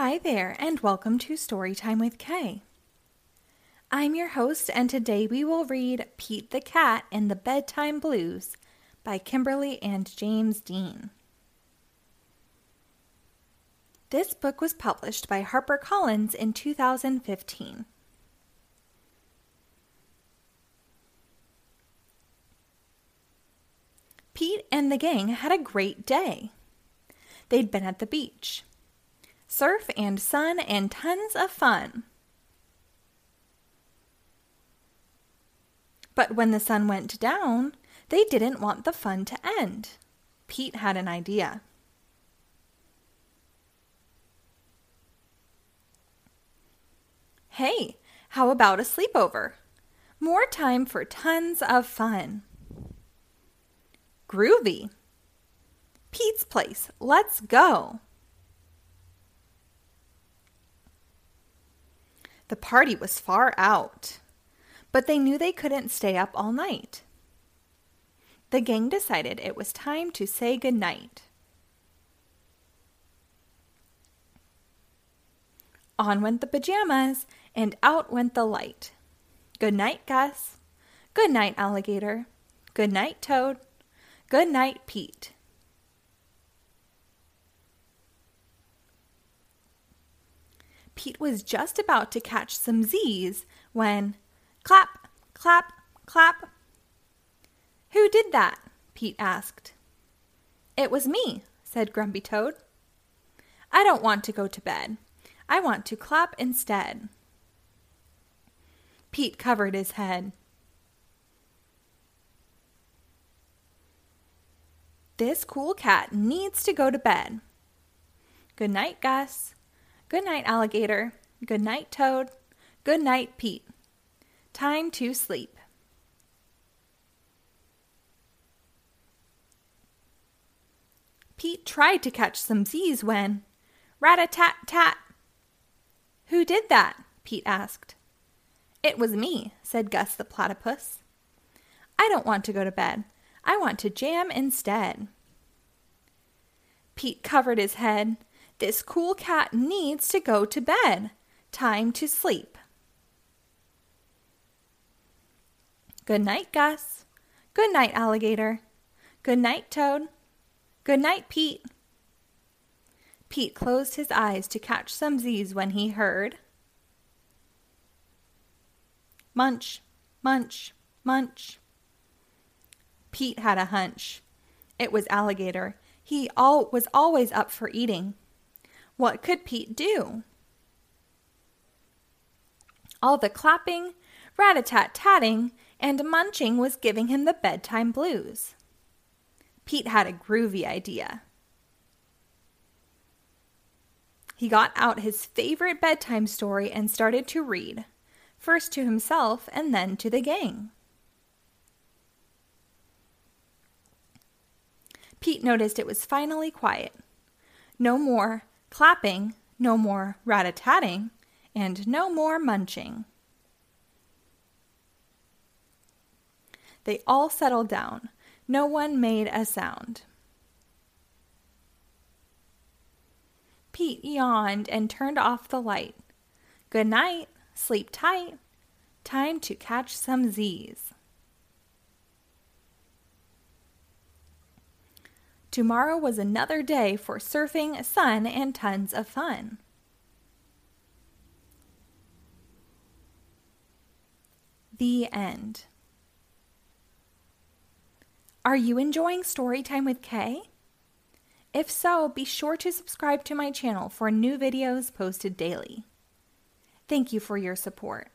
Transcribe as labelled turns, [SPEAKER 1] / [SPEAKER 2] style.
[SPEAKER 1] Hi there, and welcome to Storytime with K. I'm your host, and today we will read Pete the Cat and the Bedtime Blues by Kimberly and James Dean. This book was published by HarperCollins in 2015. Pete and the gang had a great day. They'd been at the beach. Surf and sun and tons of fun. But when the sun went down, they didn't want the fun to end. Pete had an idea. Hey, how about a sleepover? More time for tons of fun. Groovy. Pete's place. Let's go. The party was far out, but they knew they couldn't stay up all night. The gang decided it was time to say goodnight. On went the pajamas, and out went the light. Good night, Gus. Good night, Alligator. Good night, Toad. Good night, Pete. Pete was just about to catch some Z's when clap, clap, clap. Who did that? Pete asked. It was me, said Grumpy Toad. I don't want to go to bed. I want to clap instead. Pete covered his head. This cool cat needs to go to bed. Good night, Gus. Good night, alligator. Good night, toad. Good night, Pete. Time to sleep. Pete tried to catch some Z's when rat a tat tat. Who did that? Pete asked. It was me, said Gus the platypus. I don't want to go to bed. I want to jam instead. Pete covered his head. This cool cat needs to go to bed. Time to sleep. Good night, Gus. Good night, alligator. Good night, Toad. Good night, Pete. Pete closed his eyes to catch some Z's when he heard Munch, munch, munch. Pete had a hunch. It was alligator. He all was always up for eating. What could Pete do? All the clapping, rat-a-tat-tatting, and munching was giving him the bedtime blues. Pete had a groovy idea. He got out his favorite bedtime story and started to read, first to himself and then to the gang. Pete noticed it was finally quiet. No more clapping, no more rat-a-tatting, and no more munching. They all settled down. No one made a sound. Pete yawned and turned off the light. Good night, sleep tight. Time to catch some Z's. Tomorrow was another day for surfing, sun, and tons of fun. The end. Are you enjoying Storytime with K? If so, be sure to subscribe to my channel for new videos posted daily. Thank you for your support.